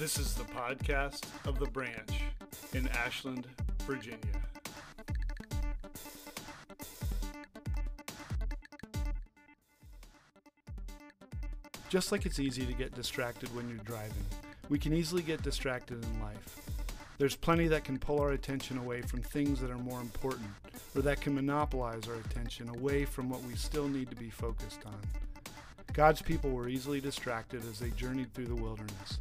This is the podcast of the branch in Ashland, Virginia. Just like it's easy to get distracted when you're driving, we can easily get distracted in life. There's plenty that can pull our attention away from things that are more important, or that can monopolize our attention away from what we still need to be focused on. God's people were easily distracted as they journeyed through the wilderness.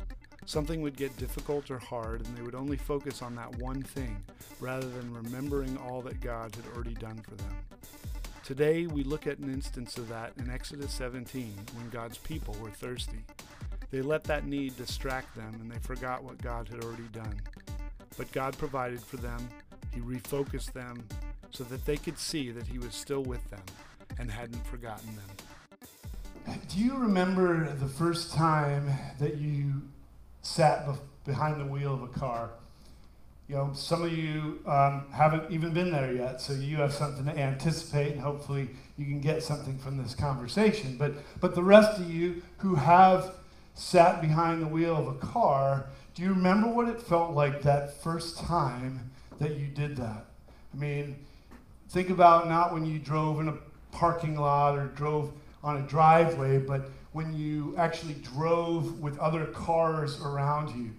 Something would get difficult or hard, and they would only focus on that one thing rather than remembering all that God had already done for them. Today, we look at an instance of that in Exodus 17 when God's people were thirsty. They let that need distract them and they forgot what God had already done. But God provided for them, He refocused them so that they could see that He was still with them and hadn't forgotten them. Do you remember the first time that you sat bef- behind the wheel of a car? You know, some of you um, haven't even been there yet, so you have something to anticipate, and hopefully you can get something from this conversation. But, but the rest of you who have sat behind the wheel of a car, do you remember what it felt like that first time that you did that? I mean, think about not when you drove in a parking lot or drove on a driveway, but when you actually drove with other cars around you.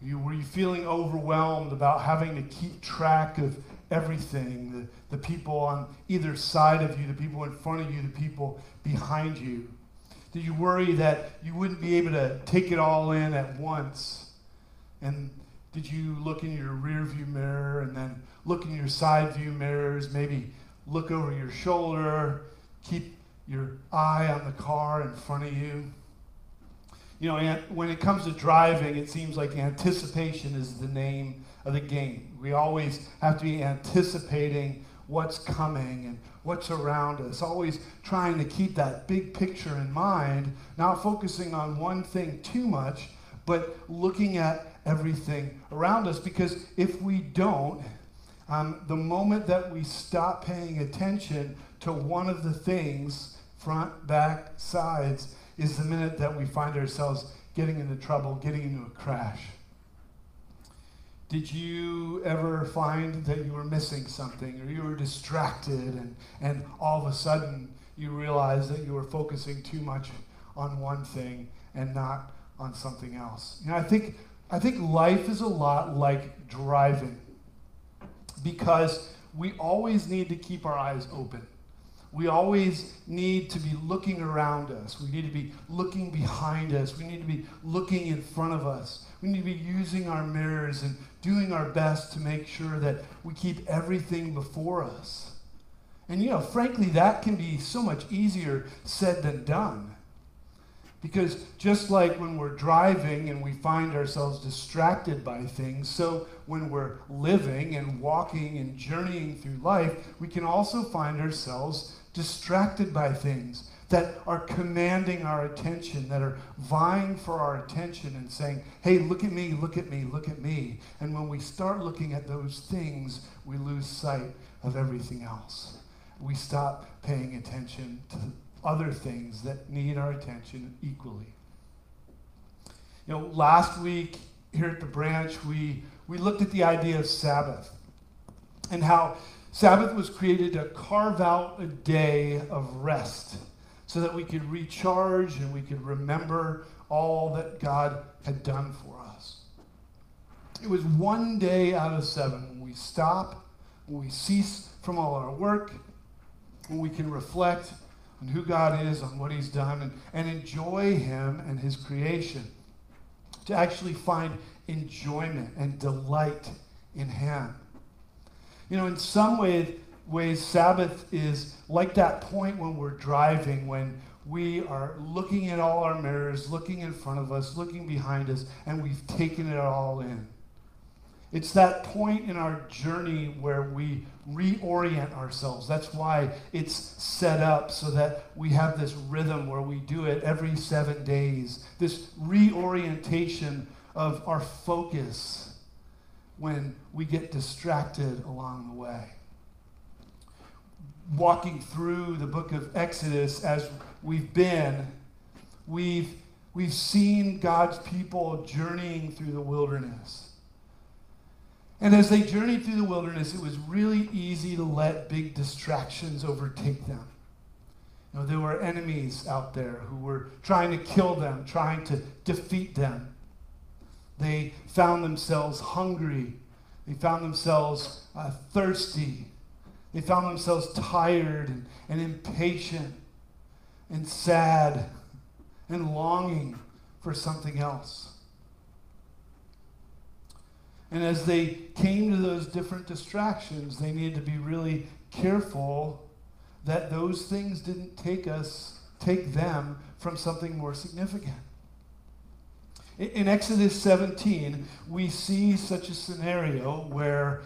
You, were you feeling overwhelmed about having to keep track of everything? The, the people on either side of you, the people in front of you, the people behind you? Did you worry that you wouldn't be able to take it all in at once? And did you look in your rear view mirror and then look in your side view mirrors, maybe look over your shoulder, keep your eye on the car in front of you? You know, when it comes to driving, it seems like anticipation is the name of the game. We always have to be anticipating what's coming and what's around us, always trying to keep that big picture in mind, not focusing on one thing too much, but looking at everything around us. Because if we don't, um, the moment that we stop paying attention to one of the things, front, back, sides, is the minute that we find ourselves getting into trouble, getting into a crash. Did you ever find that you were missing something or you were distracted and, and all of a sudden you realized that you were focusing too much on one thing and not on something else? You know, I think, I think life is a lot like driving because we always need to keep our eyes open. We always need to be looking around us. We need to be looking behind us. We need to be looking in front of us. We need to be using our mirrors and doing our best to make sure that we keep everything before us. And you know, frankly, that can be so much easier said than done. Because just like when we're driving and we find ourselves distracted by things, so when we're living and walking and journeying through life, we can also find ourselves distracted by things that are commanding our attention, that are vying for our attention and saying, hey, look at me, look at me, look at me. And when we start looking at those things, we lose sight of everything else. We stop paying attention to other things that need our attention equally. You know, last week here at the branch, we, we looked at the idea of Sabbath and how Sabbath was created to carve out a day of rest so that we could recharge and we could remember all that God had done for us. It was one day out of seven when we stop, when we cease from all our work, when we can reflect on who God is, on what He's done, and, and enjoy Him and His creation. To actually find enjoyment and delight in Him. You know, in some way, ways, Sabbath is like that point when we're driving, when we are looking at all our mirrors, looking in front of us, looking behind us, and we've taken it all in. It's that point in our journey where we reorient ourselves. That's why it's set up so that we have this rhythm where we do it every seven days. This reorientation of our focus when we get distracted along the way. Walking through the book of Exodus as we've been, we've We've seen God's people journeying through the wilderness. And as they journeyed through the wilderness, it was really easy to let big distractions overtake them. You know, there were enemies out there who were trying to kill them, trying to defeat them. They found themselves hungry. They found themselves uh, thirsty. They found themselves tired and, and impatient and sad and longing for something else. And as they came to those different distractions, they needed to be really careful that those things didn't take us, take them from something more significant. In Exodus 17, we see such a scenario where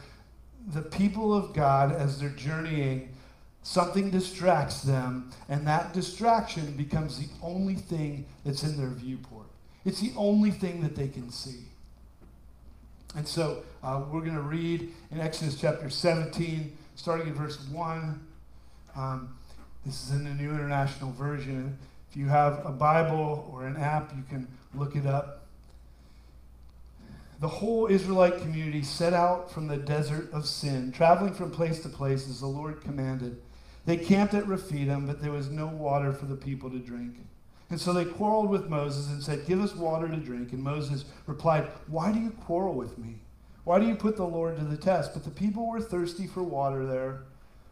the people of God, as they're journeying, something distracts them, and that distraction becomes the only thing that's in their viewport. It's the only thing that they can see. And so uh, we're going to read in Exodus chapter 17, starting in verse 1. Um, this is in the New International Version. If you have a Bible or an app, you can look it up. The whole Israelite community set out from the desert of sin, traveling from place to place as the Lord commanded. They camped at Rephidim, but there was no water for the people to drink. And so they quarreled with Moses and said, Give us water to drink. And Moses replied, Why do you quarrel with me? Why do you put the Lord to the test? But the people were thirsty for water there,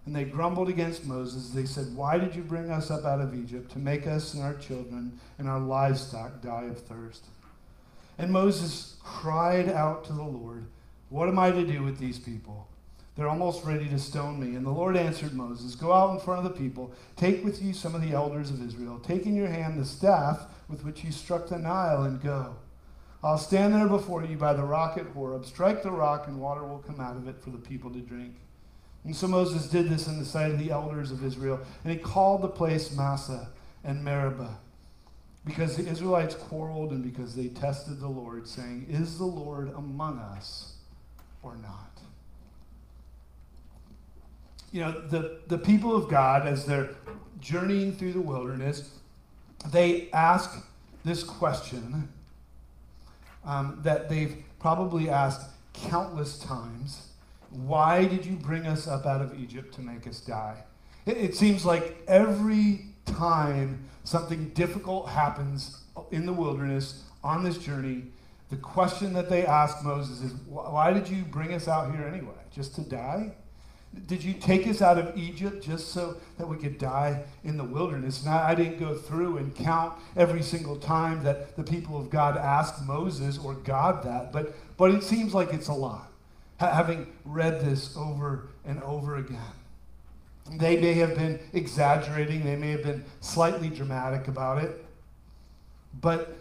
and they grumbled against Moses. They said, Why did you bring us up out of Egypt to make us and our children and our livestock die of thirst? And Moses cried out to the Lord, What am I to do with these people? They're almost ready to stone me. And the Lord answered Moses, Go out in front of the people. Take with you some of the elders of Israel. Take in your hand the staff with which you struck the Nile, and go. I'll stand there before you by the rock at Horeb. Strike the rock, and water will come out of it for the people to drink. And so Moses did this in the sight of the elders of Israel. And he called the place Massah and Meribah because the Israelites quarreled and because they tested the Lord, saying, Is the Lord among us or not? you know, the, the people of God, as they're journeying through the wilderness, they ask this question um, that they've probably asked countless times Why did you bring us up out of Egypt to make us die? It, it seems like every time something difficult happens in the wilderness on this journey, the question that they ask Moses is, Why did you bring us out here anyway? Just to die? Did you take us out of Egypt just so that we could die in the wilderness? Now, I, didn't go through and count every single time that the people of God asked Moses or God that, but, but it seems like it's a lot, having read this over and over again. They may have been exaggerating, they may have been slightly dramatic about it, but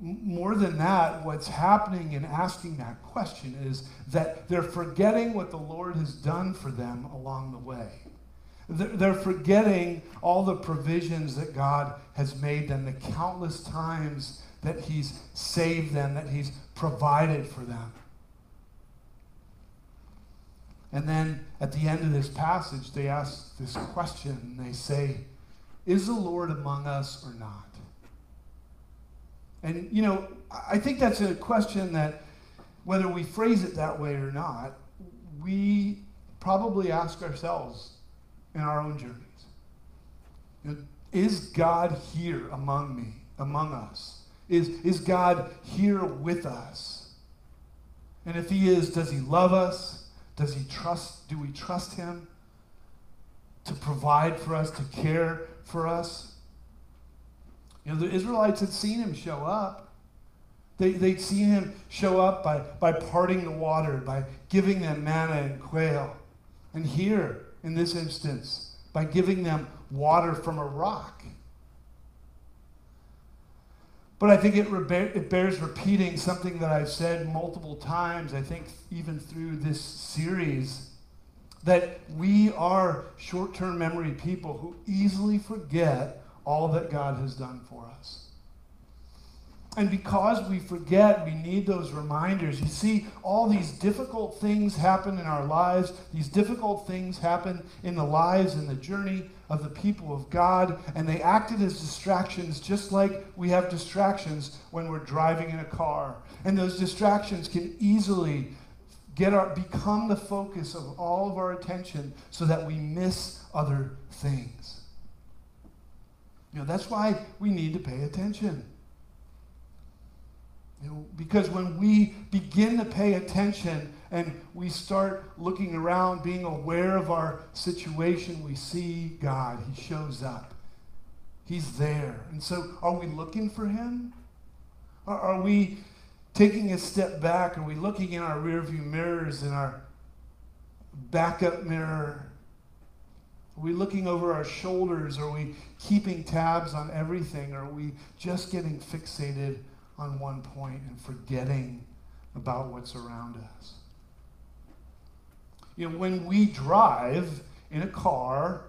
more than that, what's happening in asking that question is that they're forgetting what the Lord has done for them along the way. They're forgetting all the provisions that God has made them, the countless times that He's saved them, that He's provided for them. And then at the end of this passage, they ask this question and they say, Is the Lord among us or not? And, you know, I think that's a question that, whether we phrase it that way or not, we probably ask ourselves in our own journeys. You know, is God here among me, among us? Is, is God here with us? And if He is, does He love us? Does He trust? Do we trust Him to provide for us, to care for us? You know, the Israelites had seen him show up. They, they'd seen him show up by, by parting the water, by giving them manna and quail. And here, in this instance, by giving them water from a rock. But I think it, it bears repeating something that I've said multiple times, I think even through this series, that we are short term memory people who easily forget all that God has done for us. And because we forget, we need those reminders. You see, all these difficult things happen in our lives. These difficult things happen in the lives and the journey of the people of God, and they acted as distractions just like we have distractions when we're driving in a car. And those distractions can easily get our become the focus of all of our attention so that we miss other things. You know, that's why we need to pay attention. You know, because when we begin to pay attention and we start looking around, being aware of our situation, we see God. He shows up. He's there. And so, are we looking for Him? Are we taking a step back? Are we looking in our rearview mirrors, in our backup mirror? Are we looking over our shoulders? Are we keeping tabs on everything? Are we just getting fixated on one point and forgetting about what's around us. You know, when we drive in a car,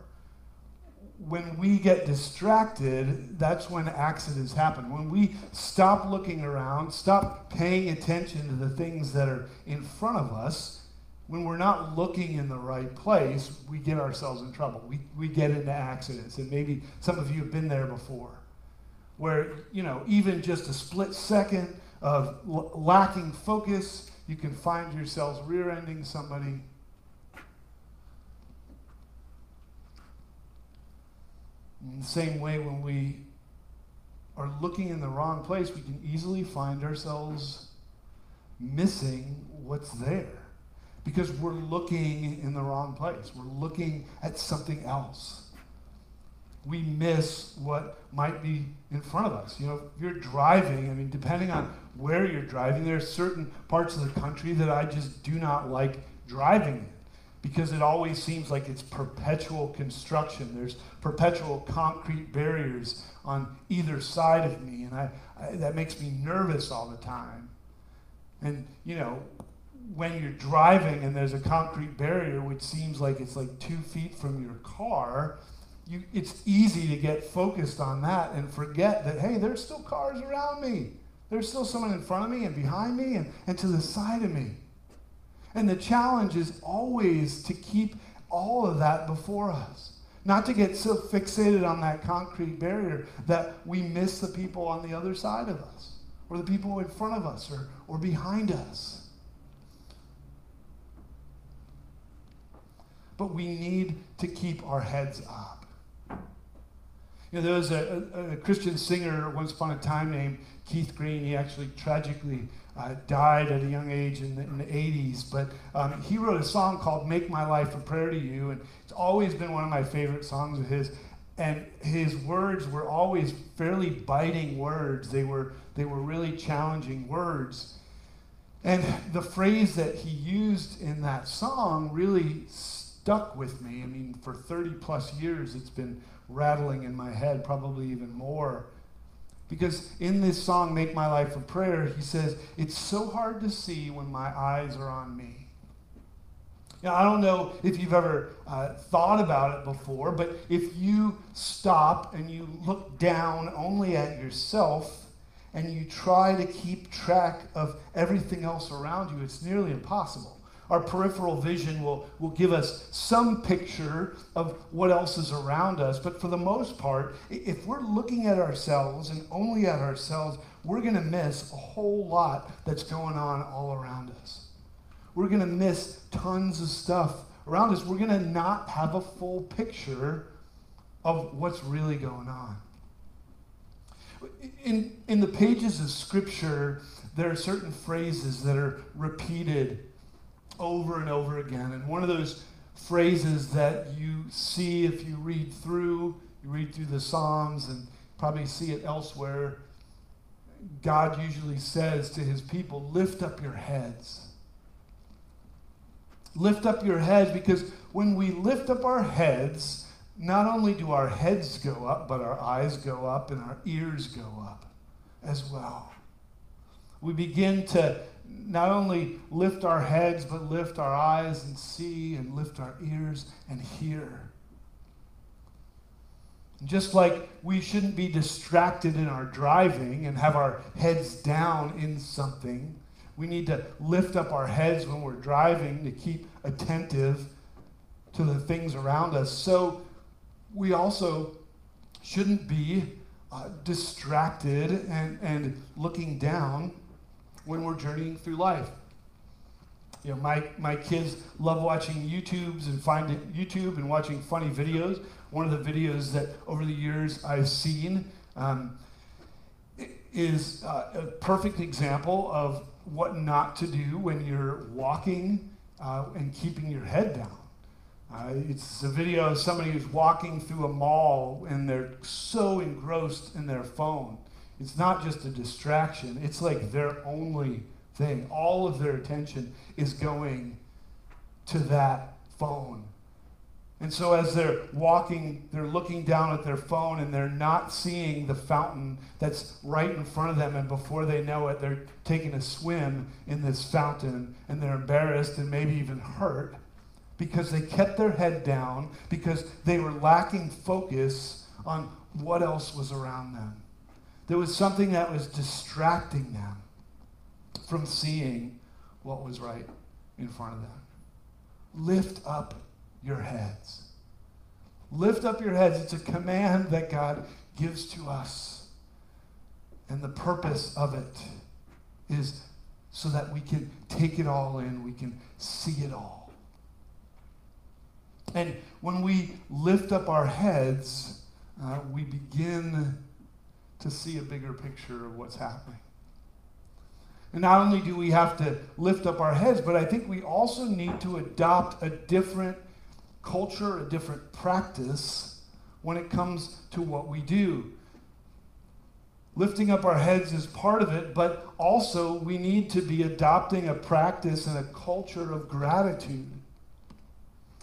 when we get distracted, that's when accidents happen. When we stop looking around, stop paying attention to the things that are in front of us, when we're not looking in the right place, we get ourselves in trouble. We, we get into accidents. And maybe some of you have been there before where, you know, even just a split second of l- lacking focus, you can find yourselves rear ending somebody. In the same way, when we are looking in the wrong place, we can easily find ourselves missing what's there because we're looking in the wrong place. We're looking at something else we miss what might be in front of us. You know, if you're driving, I mean, depending on where you're driving, there are certain parts of the country that I just do not like driving in because it always seems like it's perpetual construction. There's perpetual concrete barriers on either side of me, and I, I, that makes me nervous all the time. And, you know, when you're driving and there's a concrete barrier which seems like it's like two feet from your car, you, it's easy to get focused on that and forget that, hey, there's still cars around me. There's still someone in front of me and behind me and, and to the side of me. And the challenge is always to keep all of that before us. Not to get so fixated on that concrete barrier that we miss the people on the other side of us, or the people in front of us, or, or behind us. But we need to keep our heads up. You know, there was a, a, a, Christian singer once upon a time named Keith Green. He actually tragically uh, died at a young age in the, in the 80s. But um, he wrote a song called Make My Life a Prayer to You. And it's always been one of my favorite songs of his. And his words were always fairly biting words, they were, they were really challenging words. And the phrase that he used in that song really stuck with me. I mean, for 30 plus years, it's been rattling in my head, probably even more. Because in this song, Make My Life a Prayer, he says, It's so hard to see when my eyes are on me. Now, I don't know if you've ever uh, thought about it before, but if you stop and you look down only at yourself and you try to keep track of everything else around you, it's nearly impossible our peripheral vision will, will give us some picture of what else is around us. But for the most part, if we're looking at ourselves and only at ourselves, we're going to miss a whole lot that's going on all around us. We're going to miss tons of stuff around us. We're going to not have a full picture of what's really going on. In, in the pages of Scripture, there are certain phrases that are repeated over and over again. And one of those phrases that you see if you read through, you read through the Psalms and probably see it elsewhere. God usually says to his people, Lift up your heads. Lift up your heads because when we lift up our heads, not only do our heads go up, but our eyes go up and our ears go up as well. We begin to not only lift our heads, but lift our eyes and see, and lift our ears and hear. Just like we shouldn't be distracted in our driving and have our heads down in something, we need to lift up our heads when we're driving to keep attentive to the things around us. So we also shouldn't be uh, distracted and, and looking down when we're journeying through life. You know, my, my kids love watching YouTubes and finding YouTube and watching funny videos. One of the videos that over the years I've seen um, is uh, a perfect example of what not to do when you're walking uh, and keeping your head down. Uh, it's a video of somebody who's walking through a mall and they're so engrossed in their phone. It's not just a distraction, it's like their only thing. All of their attention is going to that phone. And so as they're walking, they're looking down at their phone and they're not seeing the fountain that's right in front of them. And before they know it, they're taking a swim in this fountain and they're embarrassed and maybe even hurt because they kept their head down, because they were lacking focus on what else was around them. There was something that was distracting them from seeing what was right in front of them. Lift up your heads. Lift up your heads. It's a command that God gives to us. And the purpose of it is so that we can take it all in, we can see it all. And when we lift up our heads, uh, we begin to see a bigger picture of what's happening. And not only do we have to lift up our heads, but I think we also need to adopt a different culture, a different practice when it comes to what we do. Lifting up our heads is part of it, but also we need to be adopting a practice and a culture of gratitude.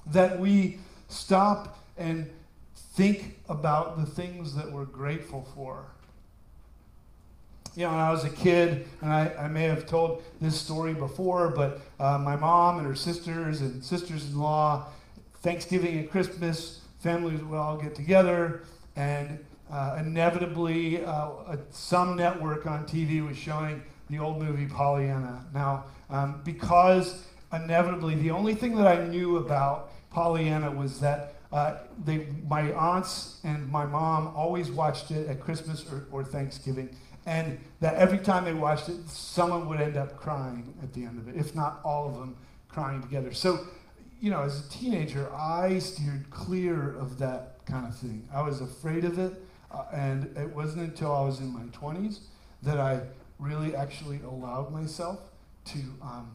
That we stop and think about the things that we're grateful for. You know, when I was a kid, and I, I may have told this story before, but uh, my mom and her sisters and sisters in law Thanksgiving and Christmas, families would all get together, and uh, inevitably, uh, some network on TV was showing the old movie Pollyanna. Now, um, because inevitably, the only thing that I knew about Pollyanna was that uh, they, my aunts and my mom always watched it at Christmas or, or Thanksgiving, and that every time they watched it, someone would end up crying at the end of it, if not all of them crying together. So you know, as a teenager, I steered clear of that kind of thing. I was afraid of it, uh, and it wasn't until I was in my 20s that I really actually allowed myself to um,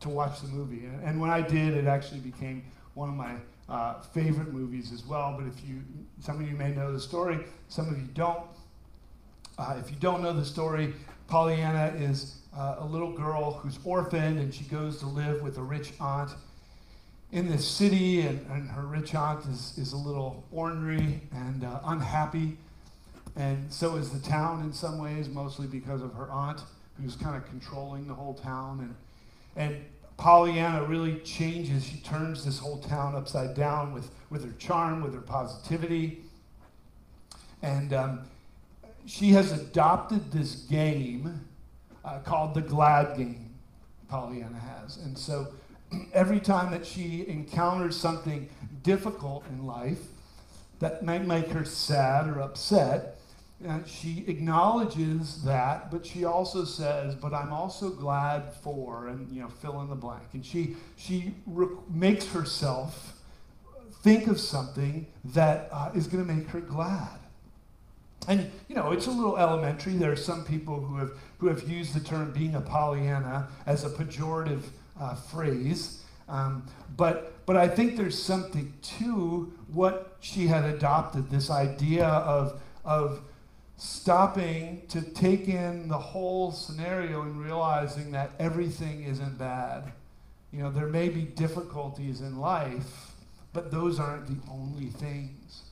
to watch the movie. And, and, when I did, it actually became one of my uh, favorite movies as well. But if you, some of you may know the story, some of you don't. Uh, if you don't know the story, Pollyanna is uh, a little girl who's orphaned, and she goes to live with a rich aunt in this city, and, and her rich aunt is, is a little ornery and uh, unhappy. And so is the town in some ways, mostly because of her aunt, who's kind of controlling the whole town. And, and Pollyanna really changes. She turns this whole town upside down with, with her charm, with her positivity. And um, she has adopted this game uh, called the Glad Game, Pollyanna has. And so every time that she encounters something difficult in life that might make her sad or upset, uh, she acknowledges that, but she also says, "But I'm also glad for," and you know, fill in the blank. And she she re- makes herself think of something that uh, is going to make her glad. And you know, it's a little elementary. There are some people who have who have used the term "being a Pollyanna" as a pejorative uh, phrase. Um, but, but I think there's something to what she had adopted this idea of, of stopping to take in the whole scenario and realizing that everything isn't bad. You know, there may be difficulties in life, but those aren't the only things.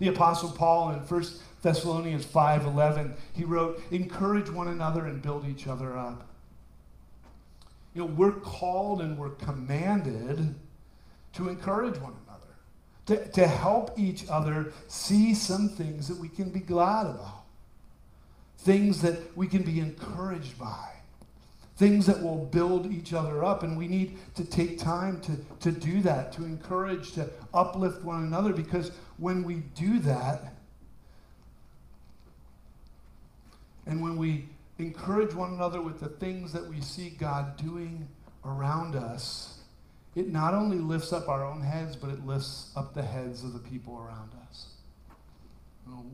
The Apostle Paul in 1 Thessalonians 5:11, he wrote, "Encourage one another and build each other up." You know, we're called and we're commanded to encourage one another, to, to help each other see some things that we can be glad about, things that we can be encouraged by, things that will build each other up. And we need to take time to, to do that, to encourage, to uplift one another, because when we do that, and when we encourage one another with the things that we see God doing around us, it not only lifts up our own heads, but it lifts up the heads of the people around us. You know,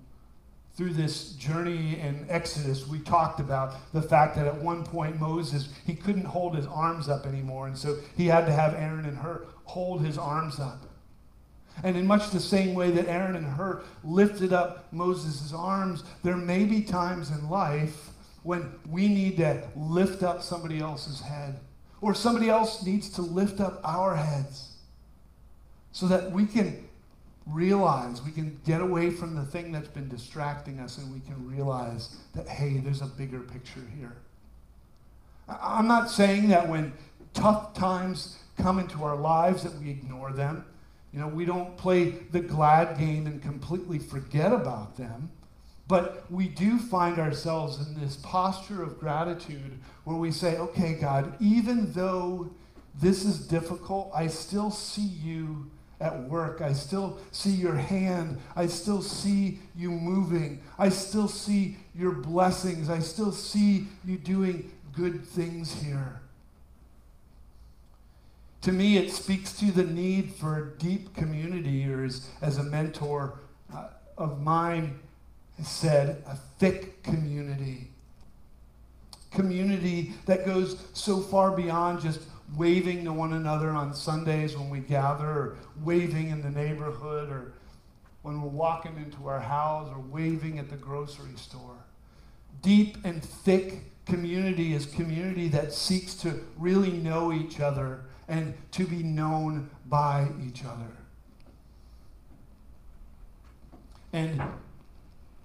through this journey in Exodus, we talked about the fact that at one point Moses, he couldn't hold his arms up anymore, and so he had to have Aaron and Hur hold his arms up. And in much the same way that Aaron and Hur lifted up Moses' arms, there may be times in life when we need to lift up somebody else's head or somebody else needs to lift up our heads so that we can realize, we can get away from the thing that's been distracting us and we can realize that, hey, there's a bigger picture here. I'm not saying that when tough times come into our lives that we ignore them. You know, we don't play the glad game and completely forget about them. But we do find ourselves in this posture of gratitude where we say, okay, God, even though this is difficult, I still see you at work. I still see your hand. I still see you moving. I still see your blessings. I still see you doing good things here. To me, it speaks to the need for deep community, or as, as a mentor uh, of mine said, a thick community. Community that goes so far beyond just waving to one another on Sundays when we gather, or waving in the neighborhood, or when we're walking into our house, or waving at the grocery store. Deep and thick community is community that seeks to really know each other and to be known by each other. And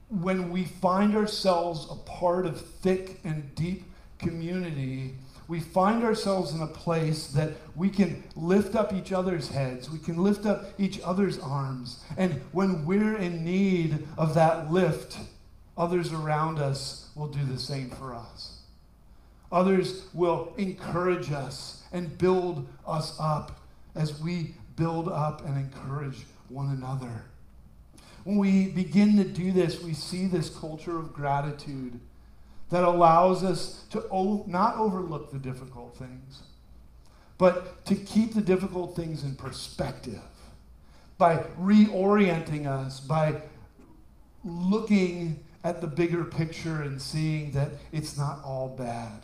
when we find ourselves a part of thick and deep community, we find ourselves in a place that we can lift up each other's heads, we can lift up each other's arms. And when we're in need of that lift, others around us will do the same for us. Others will encourage us and build us up as we build up and encourage one another. When we begin to do this, we see this culture of gratitude that allows us to o- not overlook the difficult things, but to keep the difficult things in perspective by reorienting us, by looking at the bigger picture and seeing that it's not all bad.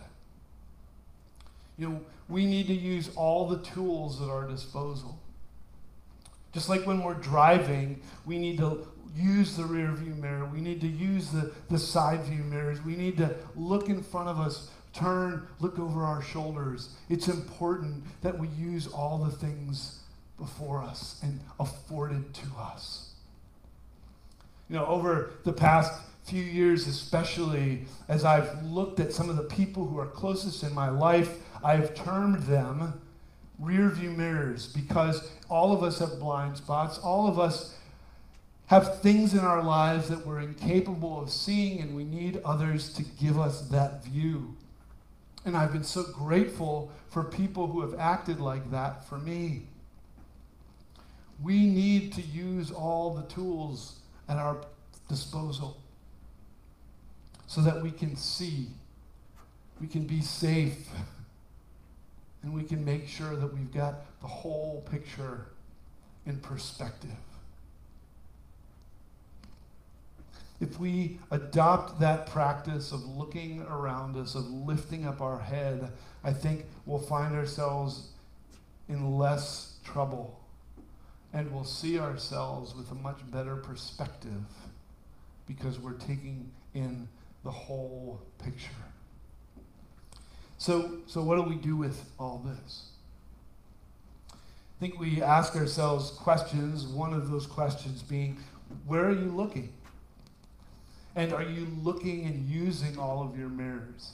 You know, we need to use all the tools at our disposal. Just like when we're driving, we need to use the rear view mirror. We need to use the, the side view mirrors. We need to look in front of us, turn, look over our shoulders. It's important that we use all the things before us and afforded to us. You know, over the past few years, especially as I've looked at some of the people who are closest in my life, I've termed them rear view mirrors because all of us have blind spots. All of us have things in our lives that we're incapable of seeing, and we need others to give us that view. And I've been so grateful for people who have acted like that for me. We need to use all the tools at our disposal so that we can see, we can be safe, and we can make sure that we've got the whole picture in perspective. If we adopt that practice of looking around us, of lifting up our head, I think we'll find ourselves in less trouble and we'll see ourselves with a much better perspective because we're taking in the whole picture. So, so what do we do with all this? I think we ask ourselves questions, one of those questions being, where are you looking? And are you looking and using all of your mirrors?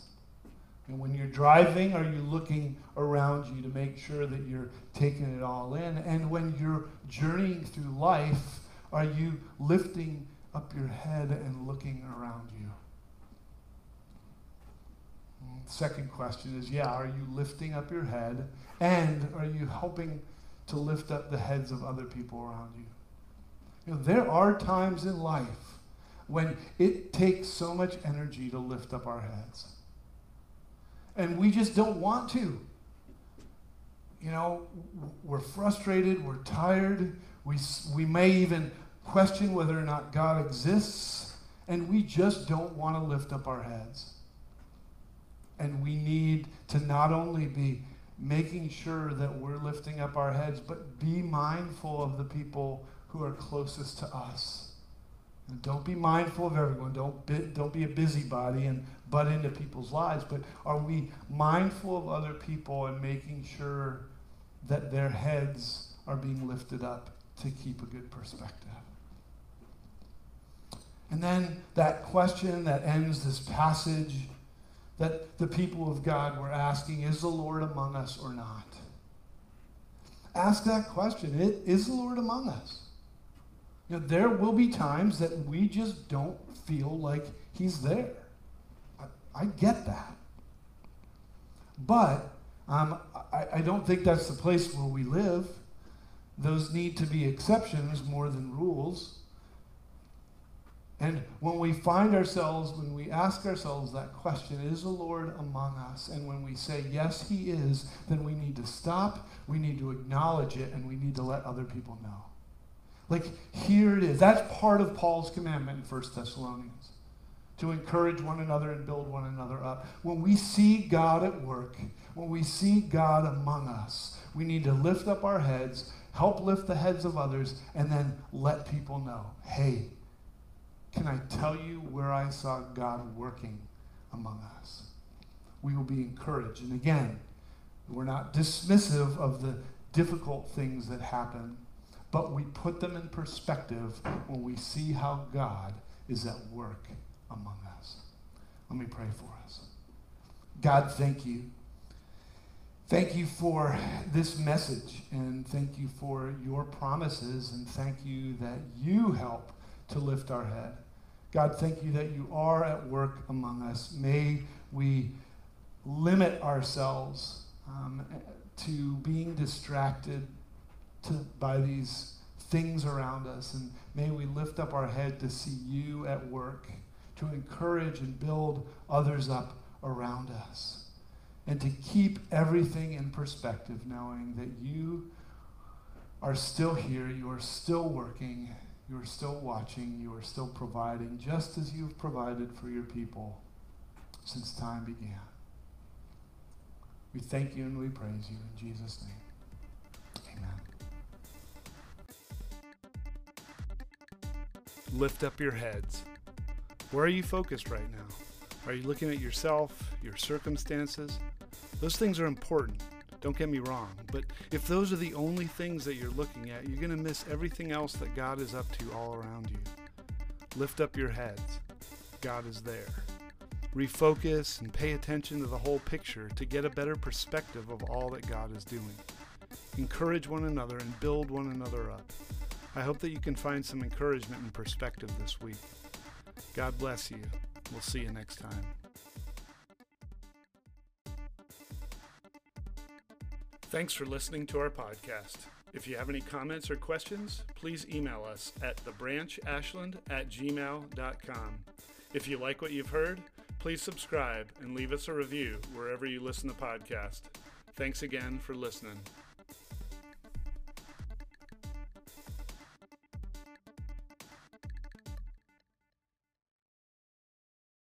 And when you're driving, are you looking around you to make sure that you're taking it all in? And when you're journeying through life, are you lifting up your head and looking around you? Second question is yeah, are you lifting up your head? And are you helping to lift up the heads of other people around you? You know, there are times in life when it takes so much energy to lift up our heads and we just don't want to. You know, we're frustrated, we're tired, we, we may even question whether or not God exists, and we just don't want to lift up our heads. And we need to not only be making sure that we're lifting up our heads, but be mindful of the people who are closest to us. And don't be mindful of everyone. Don't be, don't be a busybody and butt into people's lives, but are we mindful of other people and making sure that their heads are being lifted up to keep a good perspective? And then that question that ends this passage that the people of God were asking is the Lord among us or not? Ask that question. Is the Lord among us? You know, there will be times that we just don't feel like He's there. I get that. But um, I, I don't think that's the place where we live. Those need to be exceptions more than rules. And when we find ourselves, when we ask ourselves that question, is the Lord among us? And when we say, yes, He is, then we need to stop, we need to acknowledge it, and we need to let other people know. Like, here it is. That's part of Paul's commandment in 1 Thessalonians to encourage one another and build one another up. When we see God at work, when we see God among us, we need to lift up our heads, help lift the heads of others, and then let people know hey, can I tell you where I saw God working among us? We will be encouraged. And again, we're not dismissive of the difficult things that happen, but we put them in perspective when we see how God is at work among us. Let me pray for us. God, thank you. Thank you for this message, and thank you for your promises, and thank you that you help to lift our head. God, thank you that you are at work among us. May we limit ourselves um, to being distracted to, by these things around us, and may we lift up our head to see you at work to encourage and build others up around us. And to keep everything in perspective, knowing that you are still here, you are still working, you are still watching, you are still providing, just as you've provided for your people since time began. We thank you and we praise you in Jesus' name. Amen. Lift up your heads. Where are you focused right now? Are you looking at yourself, your circumstances? Those things are important. Don't get me wrong. But if those are the only things that you're looking at, you're going to miss everything else that God is up to all around you. Lift up your heads. God is there. Refocus and pay attention to the whole picture to get a better perspective of all that God is doing. Encourage one another and build one another up. I hope that you can find some encouragement and perspective this week. God bless you. We'll see you next time. Thanks for listening to our podcast. If you have any comments or questions, please email us at thebranchashland at gmail.com. If you like what you've heard, please subscribe and leave us a review wherever you listen to podcasts. Thanks again for listening.